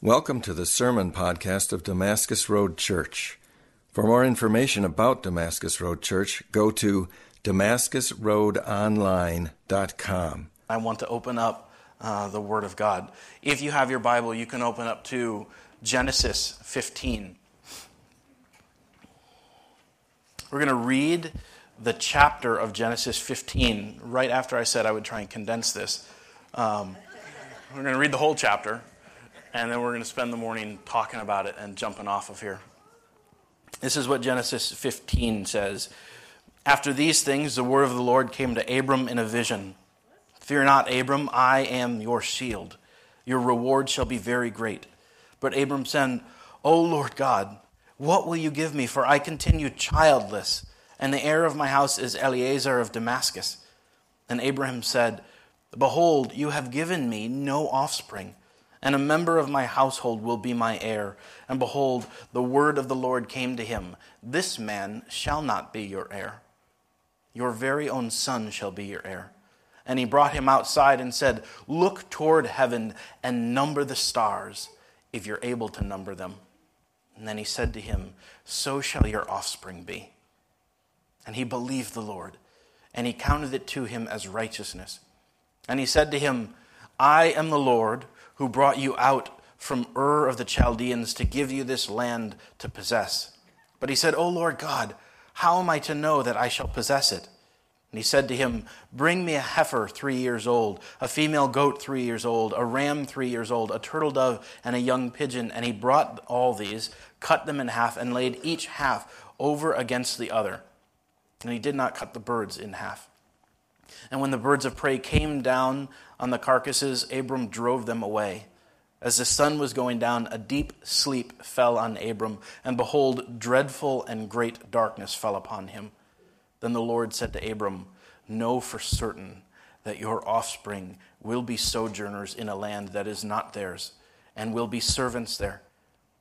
Welcome to the Sermon Podcast of Damascus Road Church. For more information about Damascus Road Church, go to damascusroadonline.com. I want to open up uh, the Word of God. If you have your Bible, you can open up to Genesis 15. We're going to read the chapter of Genesis 15 right after I said I would try and condense this. Um, we're going to read the whole chapter, and then we're going to spend the morning talking about it and jumping off of here. This is what Genesis 15 says. After these things, the word of the Lord came to Abram in a vision Fear not, Abram, I am your shield. Your reward shall be very great. But Abram said, O Lord God, what will you give me? For I continue childless, and the heir of my house is Eliezer of Damascus. And Abraham said, Behold, you have given me no offspring, and a member of my household will be my heir. And behold, the word of the Lord came to him This man shall not be your heir. Your very own son shall be your heir. And he brought him outside and said, Look toward heaven and number the stars, if you're able to number them. And then he said to him, So shall your offspring be. And he believed the Lord, and he counted it to him as righteousness. And he said to him, I am the Lord who brought you out from Ur of the Chaldeans to give you this land to possess. But he said, O Lord God, how am I to know that I shall possess it? And he said to him, Bring me a heifer three years old, a female goat three years old, a ram three years old, a turtle dove, and a young pigeon. And he brought all these, cut them in half, and laid each half over against the other. And he did not cut the birds in half. And when the birds of prey came down on the carcasses, Abram drove them away. As the sun was going down, a deep sleep fell on Abram, and behold, dreadful and great darkness fell upon him. Then the Lord said to Abram, Know for certain that your offspring will be sojourners in a land that is not theirs, and will be servants there.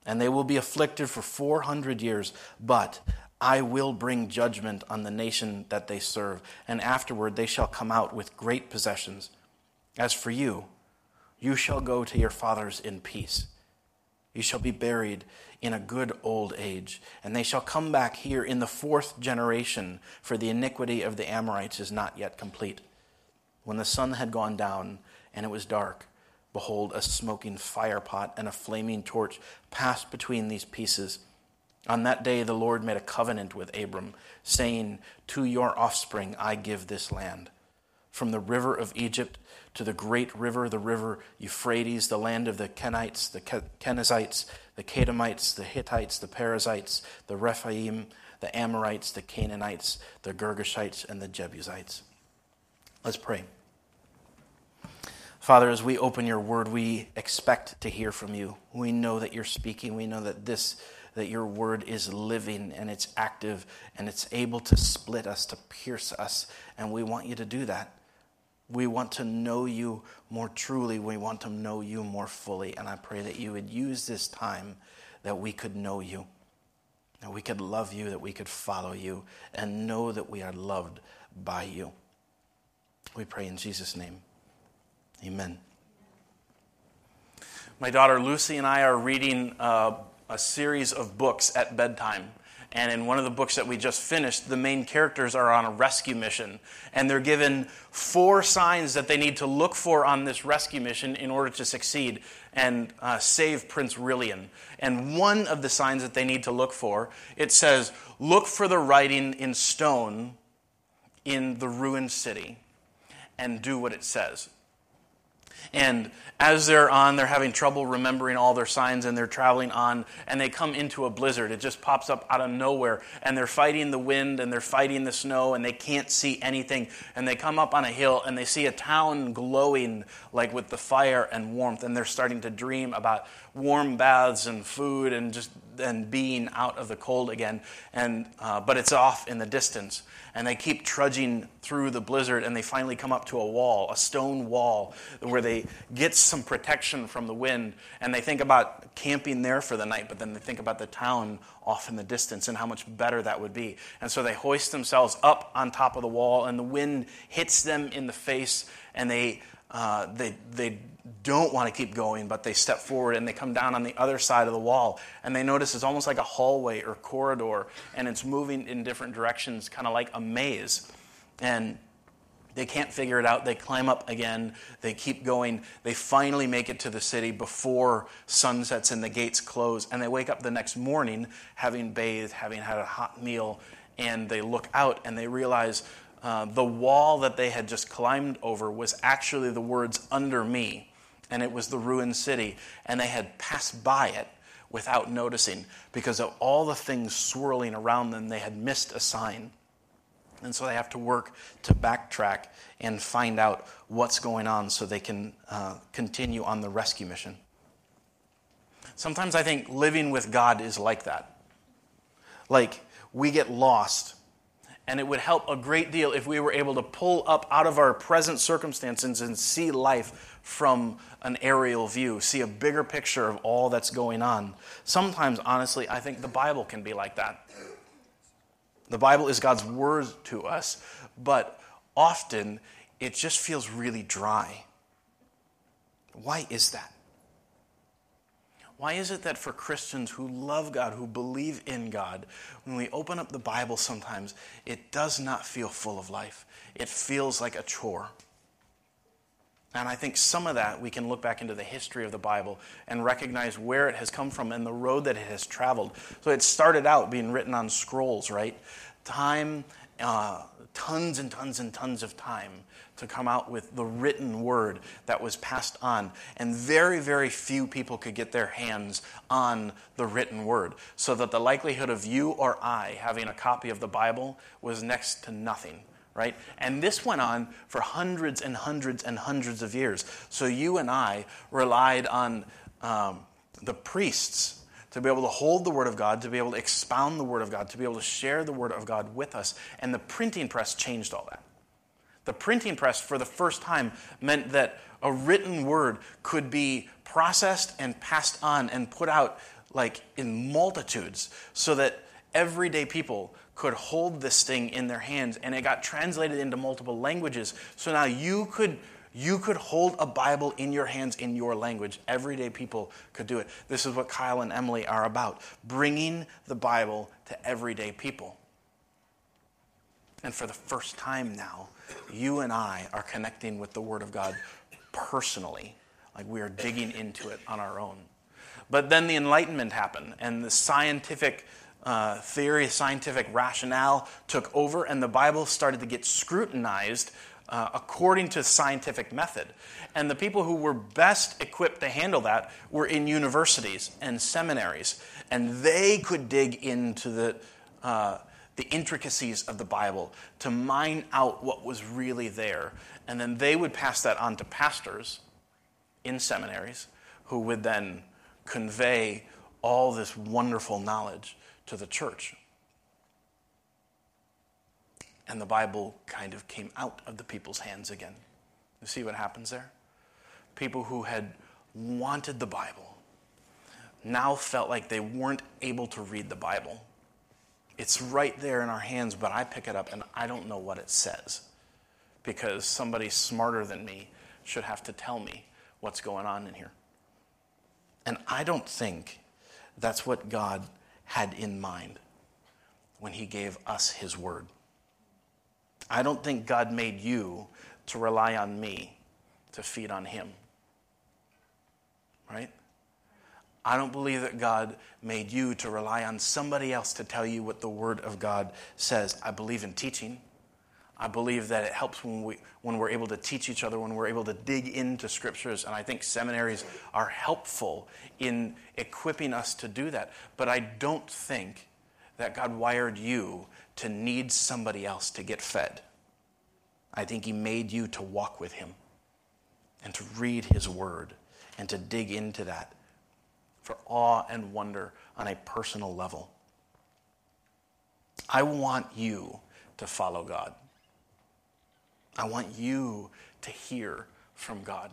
And they will be afflicted for 400 years, but I will bring judgment on the nation that they serve, and afterward they shall come out with great possessions. As for you, you shall go to your fathers in peace. You shall be buried in a good old age, and they shall come back here in the fourth generation, for the iniquity of the Amorites is not yet complete. When the sun had gone down and it was dark, behold, a smoking firepot and a flaming torch passed between these pieces. On that day, the Lord made a covenant with Abram, saying, To your offspring I give this land. From the river of Egypt to the great river, the river Euphrates, the land of the Kenites, the Kenizzites, the Kadmonites, the Hittites, the Perizzites, the Rephaim, the Amorites, the Canaanites, the Girgashites, and the Jebusites. Let's pray. Father, as we open your word, we expect to hear from you. We know that you're speaking. We know that this that your word is living and it's active and it's able to split us, to pierce us, and we want you to do that. We want to know you more truly. We want to know you more fully. And I pray that you would use this time that we could know you, that we could love you, that we could follow you, and know that we are loved by you. We pray in Jesus' name. Amen. My daughter Lucy and I are reading uh, a series of books at bedtime. And in one of the books that we just finished, the main characters are on a rescue mission. And they're given four signs that they need to look for on this rescue mission in order to succeed and uh, save Prince Rilian. And one of the signs that they need to look for, it says, look for the writing in stone in the ruined city and do what it says. And as they're on, they're having trouble remembering all their signs and they're traveling on and they come into a blizzard. It just pops up out of nowhere and they're fighting the wind and they're fighting the snow and they can't see anything. And they come up on a hill and they see a town glowing like with the fire and warmth and they're starting to dream about warm baths and food and just and being out of the cold again. And, uh, but it's off in the distance and they keep trudging through the blizzard and they finally come up to a wall, a stone wall, where they get some protection from the wind. And they think about camping there for the night, but then they think about the town off in the distance and how much better that would be. And so they hoist themselves up on top of the wall, and the wind hits them in the face, and they uh, they, they don't want to keep going, but they step forward and they come down on the other side of the wall. And they notice it's almost like a hallway or corridor, and it's moving in different directions, kind of like a maze. And they can't figure it out. They climb up again. They keep going. They finally make it to the city before sunsets and the gates close. And they wake up the next morning having bathed, having had a hot meal, and they look out and they realize uh, the wall that they had just climbed over was actually the words under me, and it was the ruined city. And they had passed by it without noticing because of all the things swirling around them. They had missed a sign. And so they have to work to backtrack and find out what's going on so they can uh, continue on the rescue mission. Sometimes I think living with God is like that. Like, we get lost. And it would help a great deal if we were able to pull up out of our present circumstances and see life from an aerial view, see a bigger picture of all that's going on. Sometimes, honestly, I think the Bible can be like that. The Bible is God's word to us, but often it just feels really dry. Why is that? Why is it that for Christians who love God, who believe in God, when we open up the Bible sometimes, it does not feel full of life? It feels like a chore. And I think some of that we can look back into the history of the Bible and recognize where it has come from and the road that it has traveled. So it started out being written on scrolls, right? Time, uh, tons and tons and tons of time to come out with the written word that was passed on. And very, very few people could get their hands on the written word. So that the likelihood of you or I having a copy of the Bible was next to nothing. Right? And this went on for hundreds and hundreds and hundreds of years. So you and I relied on um, the priests to be able to hold the Word of God, to be able to expound the Word of God, to be able to share the Word of God with us. And the printing press changed all that. The printing press, for the first time, meant that a written word could be processed and passed on and put out like in multitudes so that everyday people could hold this thing in their hands and it got translated into multiple languages. So now you could you could hold a Bible in your hands in your language. Everyday people could do it. This is what Kyle and Emily are about bringing the Bible to everyday people. And for the first time now, you and I are connecting with the Word of God personally, like we are digging into it on our own. But then the Enlightenment happened, and the scientific uh, theory, scientific rationale took over, and the Bible started to get scrutinized uh, according to scientific method. And the people who were best equipped to handle that were in universities and seminaries, and they could dig into the uh, the intricacies of the Bible, to mine out what was really there. And then they would pass that on to pastors in seminaries who would then convey all this wonderful knowledge to the church. And the Bible kind of came out of the people's hands again. You see what happens there? People who had wanted the Bible now felt like they weren't able to read the Bible it's right there in our hands, but I pick it up and I don't know what it says because somebody smarter than me should have to tell me what's going on in here. And I don't think that's what God had in mind when He gave us His word. I don't think God made you to rely on me to feed on Him. Right? I don't believe that God made you to rely on somebody else to tell you what the Word of God says. I believe in teaching. I believe that it helps when, we, when we're able to teach each other, when we're able to dig into scriptures. And I think seminaries are helpful in equipping us to do that. But I don't think that God wired you to need somebody else to get fed. I think He made you to walk with Him and to read His Word and to dig into that for awe and wonder on a personal level. I want you to follow God. I want you to hear from God.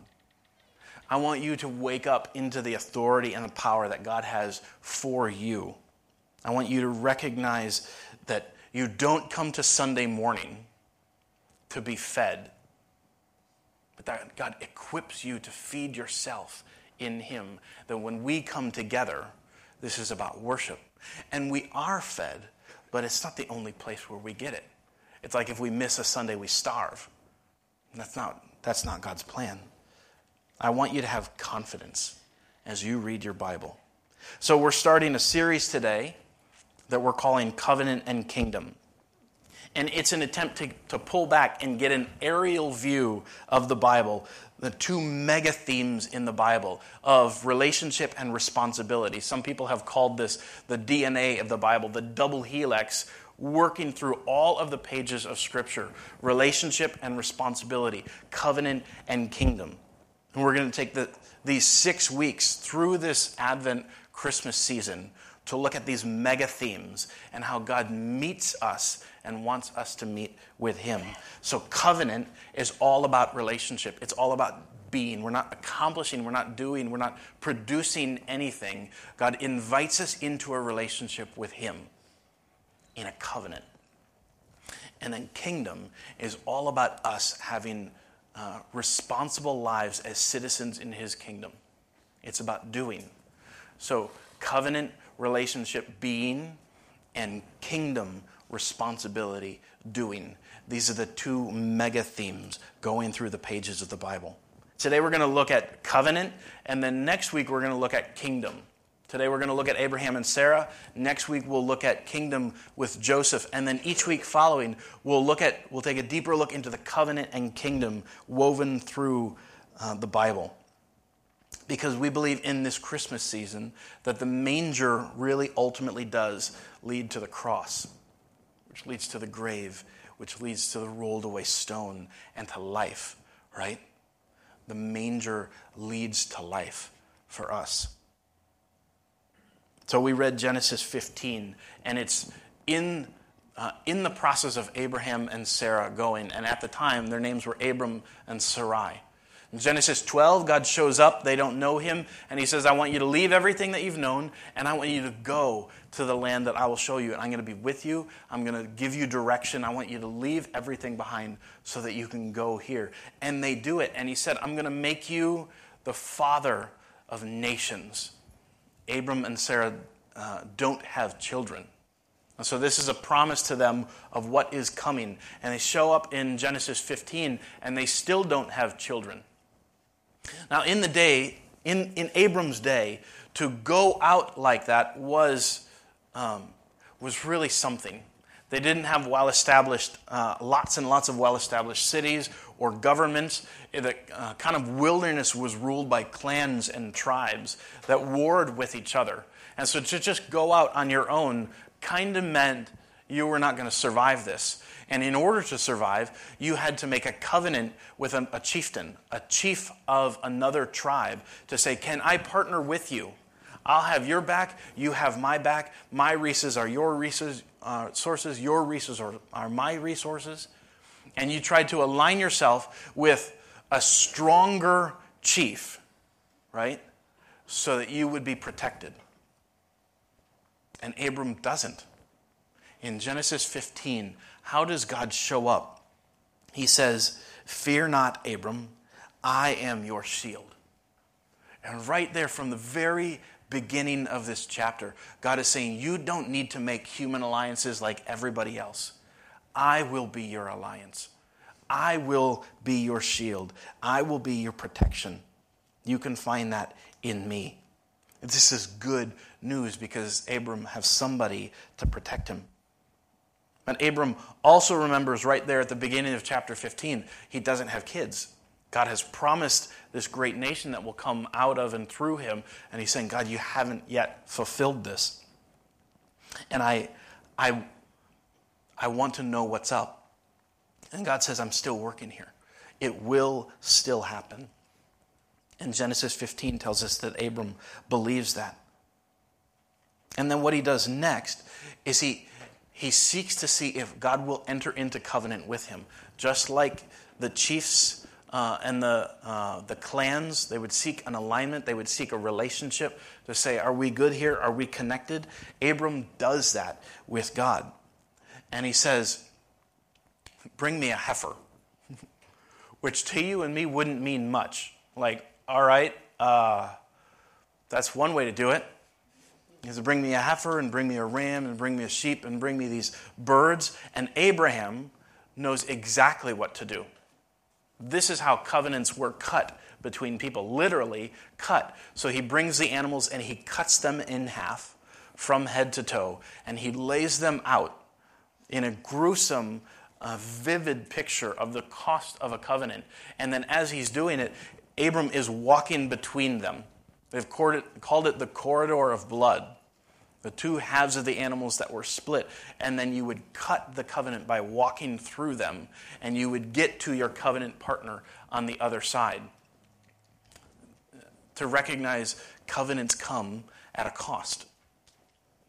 I want you to wake up into the authority and the power that God has for you. I want you to recognize that you don't come to Sunday morning to be fed, but that God equips you to feed yourself in Him. That when we come together, this is about worship. And we are fed, but it's not the only place where we get it. It's like if we miss a Sunday, we starve. That's not, that's not God's plan. I want you to have confidence as you read your Bible. So, we're starting a series today that we're calling Covenant and Kingdom. And it's an attempt to, to pull back and get an aerial view of the Bible, the two mega themes in the Bible of relationship and responsibility. Some people have called this the DNA of the Bible, the double helix, working through all of the pages of Scripture relationship and responsibility, covenant and kingdom. And we're going to take the, these six weeks through this Advent Christmas season to look at these mega themes and how God meets us and wants us to meet with Him. So, covenant is all about relationship, it's all about being. We're not accomplishing, we're not doing, we're not producing anything. God invites us into a relationship with Him in a covenant. And then, kingdom is all about us having uh, responsible lives as citizens in His kingdom. It's about doing. So, covenant relationship being and kingdom responsibility doing. These are the two mega themes going through the pages of the Bible. Today we're going to look at covenant, and then next week we're going to look at kingdom. Today we're going to look at Abraham and Sarah. Next week we'll look at kingdom with Joseph, and then each week following we'll look at we'll take a deeper look into the covenant and kingdom woven through uh, the Bible because we believe in this Christmas season that the manger really ultimately does lead to the cross, which leads to the grave, which leads to the rolled away stone and to life, right? The manger leads to life for us. So we read Genesis 15, and it's in, uh, in the process of Abraham and Sarah going, and at the time their names were Abram and Sarai. In Genesis 12, God shows up. They don't know him. And he says, I want you to leave everything that you've known, and I want you to go to the land that I will show you. And I'm going to be with you. I'm going to give you direction. I want you to leave everything behind so that you can go here. And they do it. And he said, I'm going to make you the father of nations. Abram and Sarah uh, don't have children. And so this is a promise to them of what is coming. And they show up in Genesis 15, and they still don't have children. Now, in the day, in, in Abram's day, to go out like that was, um, was really something. They didn't have well established, uh, lots and lots of well established cities or governments. The uh, kind of wilderness was ruled by clans and tribes that warred with each other. And so to just go out on your own kind of meant you were not going to survive this. And in order to survive, you had to make a covenant with a, a, chieftain, a chief of another tribe, to say, Can I partner with you? I'll have your back, you have my back. My resources are your resources, uh, sources, your resources are, are my resources. And you tried to align yourself with a stronger chief, right? So that you would be protected. And Abram doesn't. In Genesis 15, how does God show up? He says, Fear not, Abram, I am your shield. And right there from the very beginning of this chapter, God is saying, You don't need to make human alliances like everybody else. I will be your alliance. I will be your shield. I will be your protection. You can find that in me. This is good news because Abram has somebody to protect him. And Abram also remembers right there at the beginning of chapter 15, he doesn't have kids. God has promised this great nation that will come out of and through him. And he's saying, God, you haven't yet fulfilled this. And I, I, I want to know what's up. And God says, I'm still working here. It will still happen. And Genesis 15 tells us that Abram believes that. And then what he does next is he, he seeks to see if God will enter into covenant with him. Just like the chiefs uh, and the, uh, the clans, they would seek an alignment, they would seek a relationship to say, Are we good here? Are we connected? Abram does that with God. And he says, Bring me a heifer. which to you and me wouldn't mean much. Like, all right, uh, that's one way to do it. Is to bring me a heifer and bring me a ram and bring me a sheep and bring me these birds. And Abraham knows exactly what to do. This is how covenants were cut between people, literally cut. So he brings the animals and he cuts them in half from head to toe, and he lays them out in a gruesome, uh, vivid picture of the cost of a covenant. And then as he's doing it, Abram is walking between them. They've called it, called it the corridor of blood, the two halves of the animals that were split. And then you would cut the covenant by walking through them, and you would get to your covenant partner on the other side. To recognize covenants come at a cost.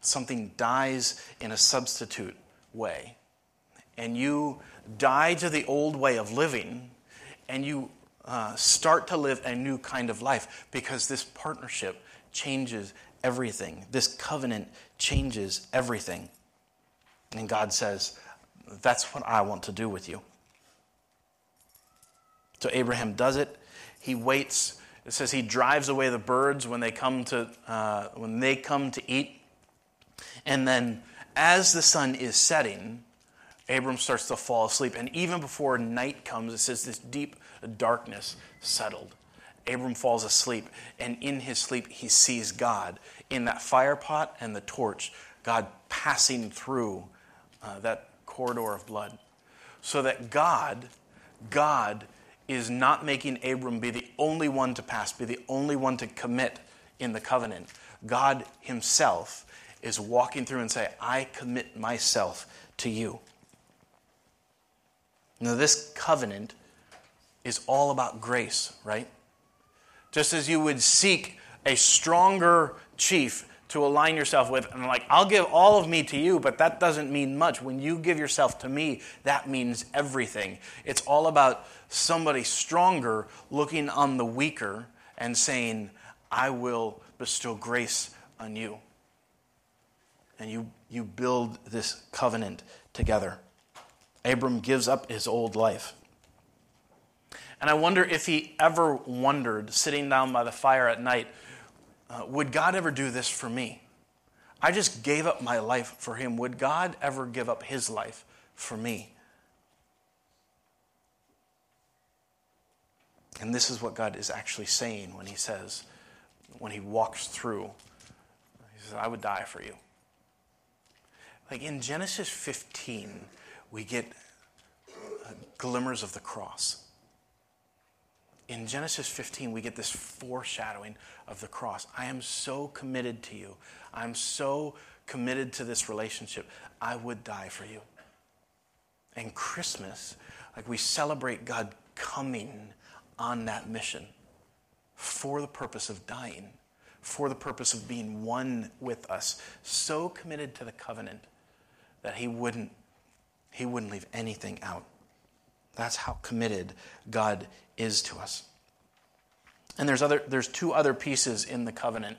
Something dies in a substitute way. And you die to the old way of living, and you uh, start to live a new kind of life because this partnership changes everything. This covenant changes everything. And God says, That's what I want to do with you. So Abraham does it. He waits. It says he drives away the birds when they come to, uh, when they come to eat. And then, as the sun is setting, Abram starts to fall asleep. And even before night comes, it says this deep darkness settled. Abram falls asleep, and in his sleep, he sees God in that fire pot and the torch, God passing through uh, that corridor of blood. So that God, God is not making Abram be the only one to pass, be the only one to commit in the covenant. God himself is walking through and say, I commit myself to you. Now, this covenant is all about grace, right? Just as you would seek a stronger chief to align yourself with, and like, I'll give all of me to you, but that doesn't mean much. When you give yourself to me, that means everything. It's all about somebody stronger looking on the weaker and saying, I will bestow grace on you. And you, you build this covenant together. Abram gives up his old life. And I wonder if he ever wondered, sitting down by the fire at night, uh, would God ever do this for me? I just gave up my life for him. Would God ever give up his life for me? And this is what God is actually saying when he says, when he walks through, he says, I would die for you. Like in Genesis 15, we get uh, glimmers of the cross. In Genesis 15, we get this foreshadowing of the cross. I am so committed to you. I'm so committed to this relationship. I would die for you. And Christmas, like we celebrate God coming on that mission for the purpose of dying, for the purpose of being one with us, so committed to the covenant that he wouldn't he wouldn't leave anything out. That's how committed God is to us. And there's, other, there's two other pieces in the covenant.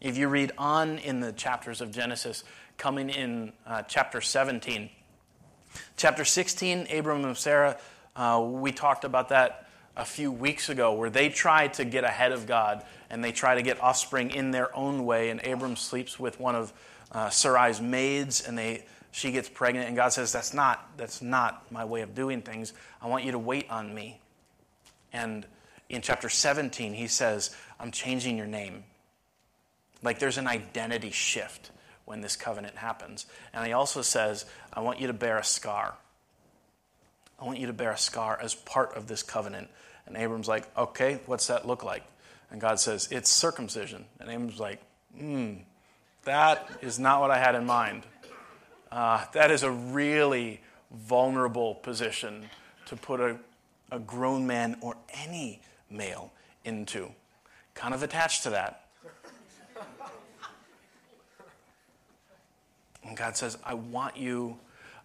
If you read on in the chapters of Genesis, coming in uh, chapter 17, chapter 16, Abram and Sarah, uh, we talked about that a few weeks ago, where they try to get ahead of God and they try to get offspring in their own way. And Abram sleeps with one of uh, Sarai's maids, and they she gets pregnant and God says, That's not, that's not my way of doing things. I want you to wait on me. And in chapter 17, he says, I'm changing your name. Like there's an identity shift when this covenant happens. And he also says, I want you to bear a scar. I want you to bear a scar as part of this covenant. And Abram's like, okay, what's that look like? And God says, it's circumcision. And Abram's like, hmm, that is not what I had in mind. Uh, that is a really vulnerable position to put a, a grown man or any male into. Kind of attached to that. And God says, I want you.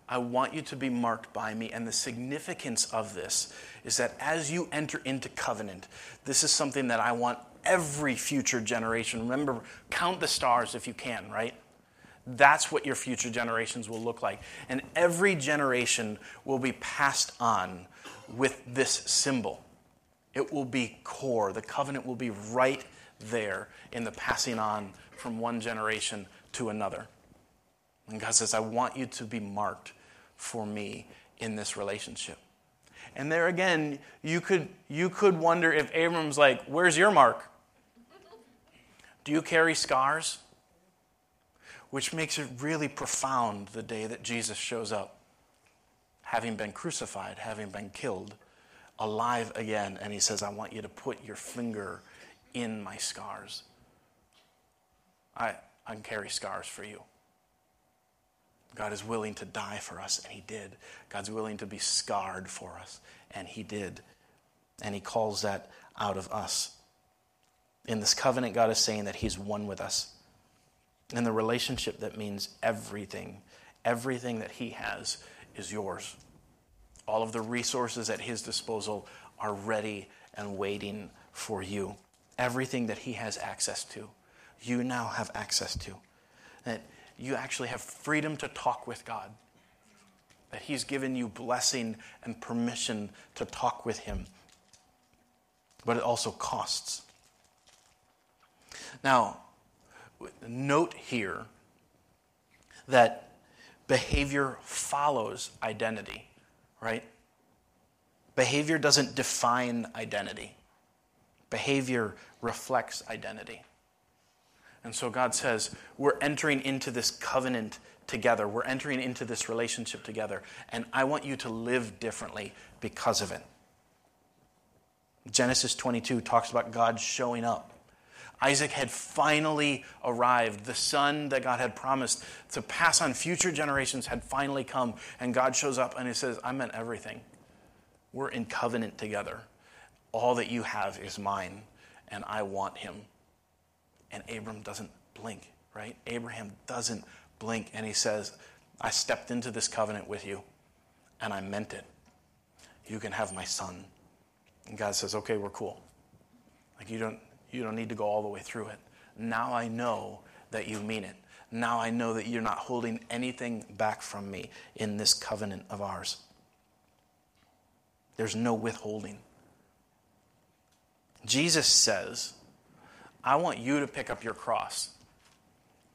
I want you to be marked by me. And the significance of this is that as you enter into covenant, this is something that I want every future generation. Remember, count the stars if you can, right? That's what your future generations will look like. And every generation will be passed on with this symbol. It will be core. The covenant will be right there in the passing on from one generation to another. And God says, I want you to be marked for me in this relationship. And there again, you could, you could wonder if Abram's like, Where's your mark? Do you carry scars? Which makes it really profound the day that Jesus shows up, having been crucified, having been killed, alive again. And he says, I want you to put your finger in my scars. I, I can carry scars for you. God is willing to die for us, and He did. God's willing to be scarred for us, and He did. And He calls that out of us. In this covenant, God is saying that He's one with us. In the relationship, that means everything. Everything that He has is yours. All of the resources at His disposal are ready and waiting for you. Everything that He has access to, you now have access to. That you actually have freedom to talk with God. That He's given you blessing and permission to talk with Him. But it also costs. Now, note here that behavior follows identity, right? Behavior doesn't define identity, behavior reflects identity. And so God says, we're entering into this covenant together. We're entering into this relationship together. And I want you to live differently because of it. Genesis 22 talks about God showing up. Isaac had finally arrived. The son that God had promised to pass on future generations had finally come. And God shows up and he says, I meant everything. We're in covenant together. All that you have is mine, and I want him. And Abram doesn't blink, right? Abraham doesn't blink. And he says, I stepped into this covenant with you, and I meant it. You can have my son. And God says, okay, we're cool. Like you don't, you don't need to go all the way through it. Now I know that you mean it. Now I know that you're not holding anything back from me in this covenant of ours. There's no withholding. Jesus says, I want you to pick up your cross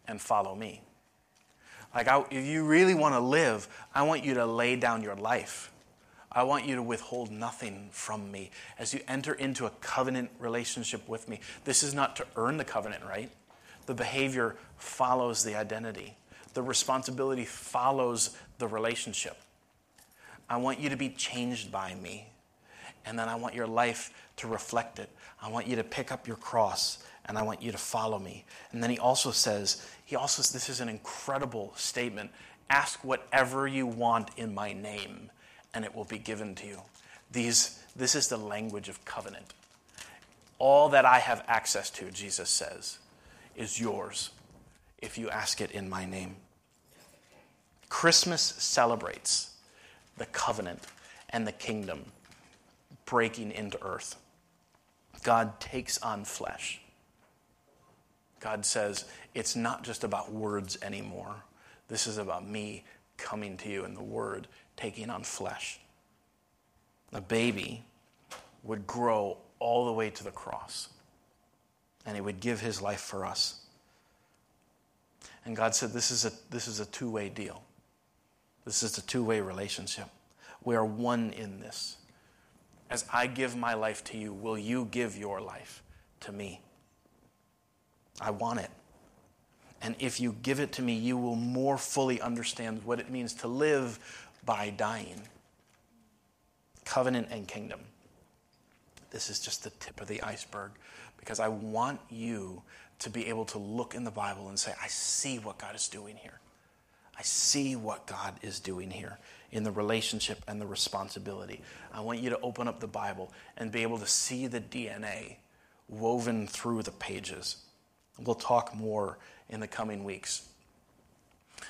and follow me. Like, I, if you really want to live, I want you to lay down your life. I want you to withhold nothing from me as you enter into a covenant relationship with me. This is not to earn the covenant, right? The behavior follows the identity, the responsibility follows the relationship. I want you to be changed by me, and then I want your life to reflect it. I want you to pick up your cross and I want you to follow me. And then he also says, he also this is an incredible statement. Ask whatever you want in my name, and it will be given to you. These, this is the language of covenant. All that I have access to, Jesus says, is yours if you ask it in my name. Christmas celebrates the covenant and the kingdom breaking into earth. God takes on flesh. God says, it's not just about words anymore. This is about me coming to you and the Word taking on flesh. A baby would grow all the way to the cross, and he would give his life for us. And God said, This is a, this is a two way deal. This is a two way relationship. We are one in this. As I give my life to you, will you give your life to me? I want it. And if you give it to me, you will more fully understand what it means to live by dying. Covenant and kingdom. This is just the tip of the iceberg because I want you to be able to look in the Bible and say, I see what God is doing here. I see what God is doing here in the relationship and the responsibility. I want you to open up the Bible and be able to see the DNA woven through the pages. We'll talk more in the coming weeks.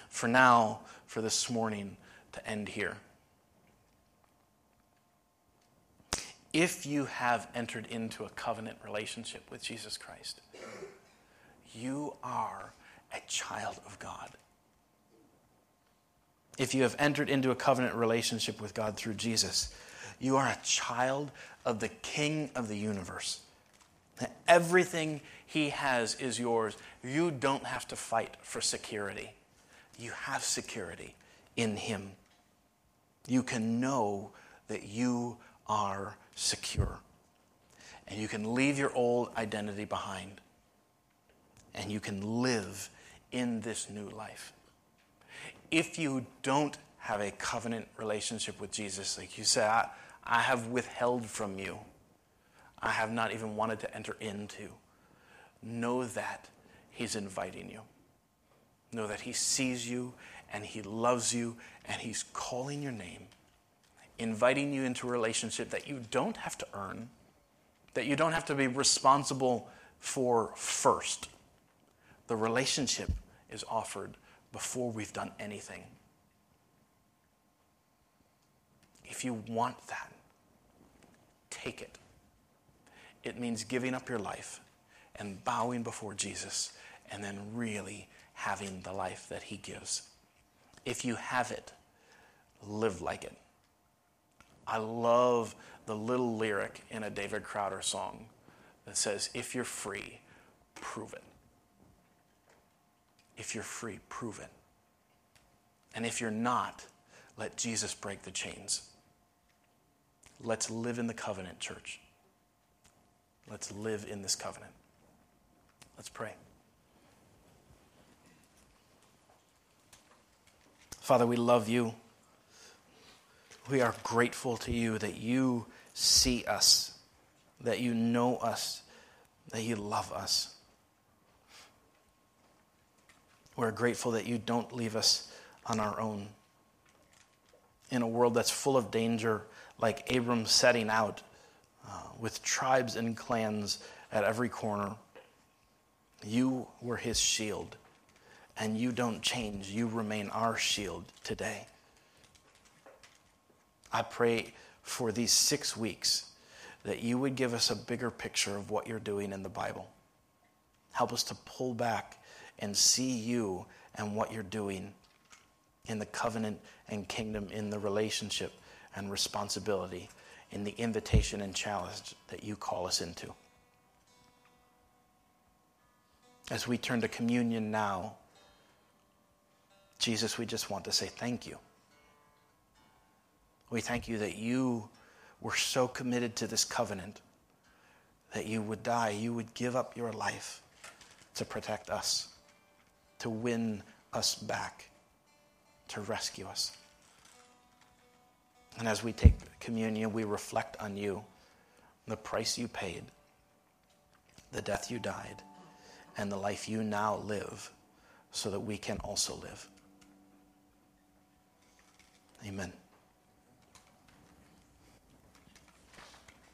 For now, for this morning, to end here. If you have entered into a covenant relationship with Jesus Christ, you are a child of God. if you have entered into a covenant relationship with God through Jesus, you are a child of the King of the universe. Everything he has is yours. You don't have to fight for security. You have security in him. You can know that you are secure. And you can leave your old identity behind. And you can live in this new life. If you don't have a covenant relationship with Jesus, like you say, I, I have withheld from you, I have not even wanted to enter into, know that He's inviting you. Know that He sees you and He loves you and He's calling your name, inviting you into a relationship that you don't have to earn, that you don't have to be responsible for first. The relationship is offered before we've done anything. If you want that, take it. It means giving up your life and bowing before Jesus and then really having the life that He gives. If you have it, live like it. I love the little lyric in a David Crowder song that says, If you're free, prove it. If you're free, prove it. And if you're not, let Jesus break the chains. Let's live in the covenant, church. Let's live in this covenant. Let's pray. Father, we love you. We are grateful to you that you see us, that you know us, that you love us. We're grateful that you don't leave us on our own. In a world that's full of danger, like Abram setting out uh, with tribes and clans at every corner, you were his shield, and you don't change. You remain our shield today. I pray for these six weeks that you would give us a bigger picture of what you're doing in the Bible. Help us to pull back and see you and what you're doing in the covenant and kingdom, in the relationship and responsibility, in the invitation and challenge that you call us into. As we turn to communion now, Jesus, we just want to say thank you. We thank you that you were so committed to this covenant that you would die, you would give up your life to protect us to win us back, to rescue us. And as we take communion, we reflect on you, the price you paid, the death you died, and the life you now live so that we can also live. Amen.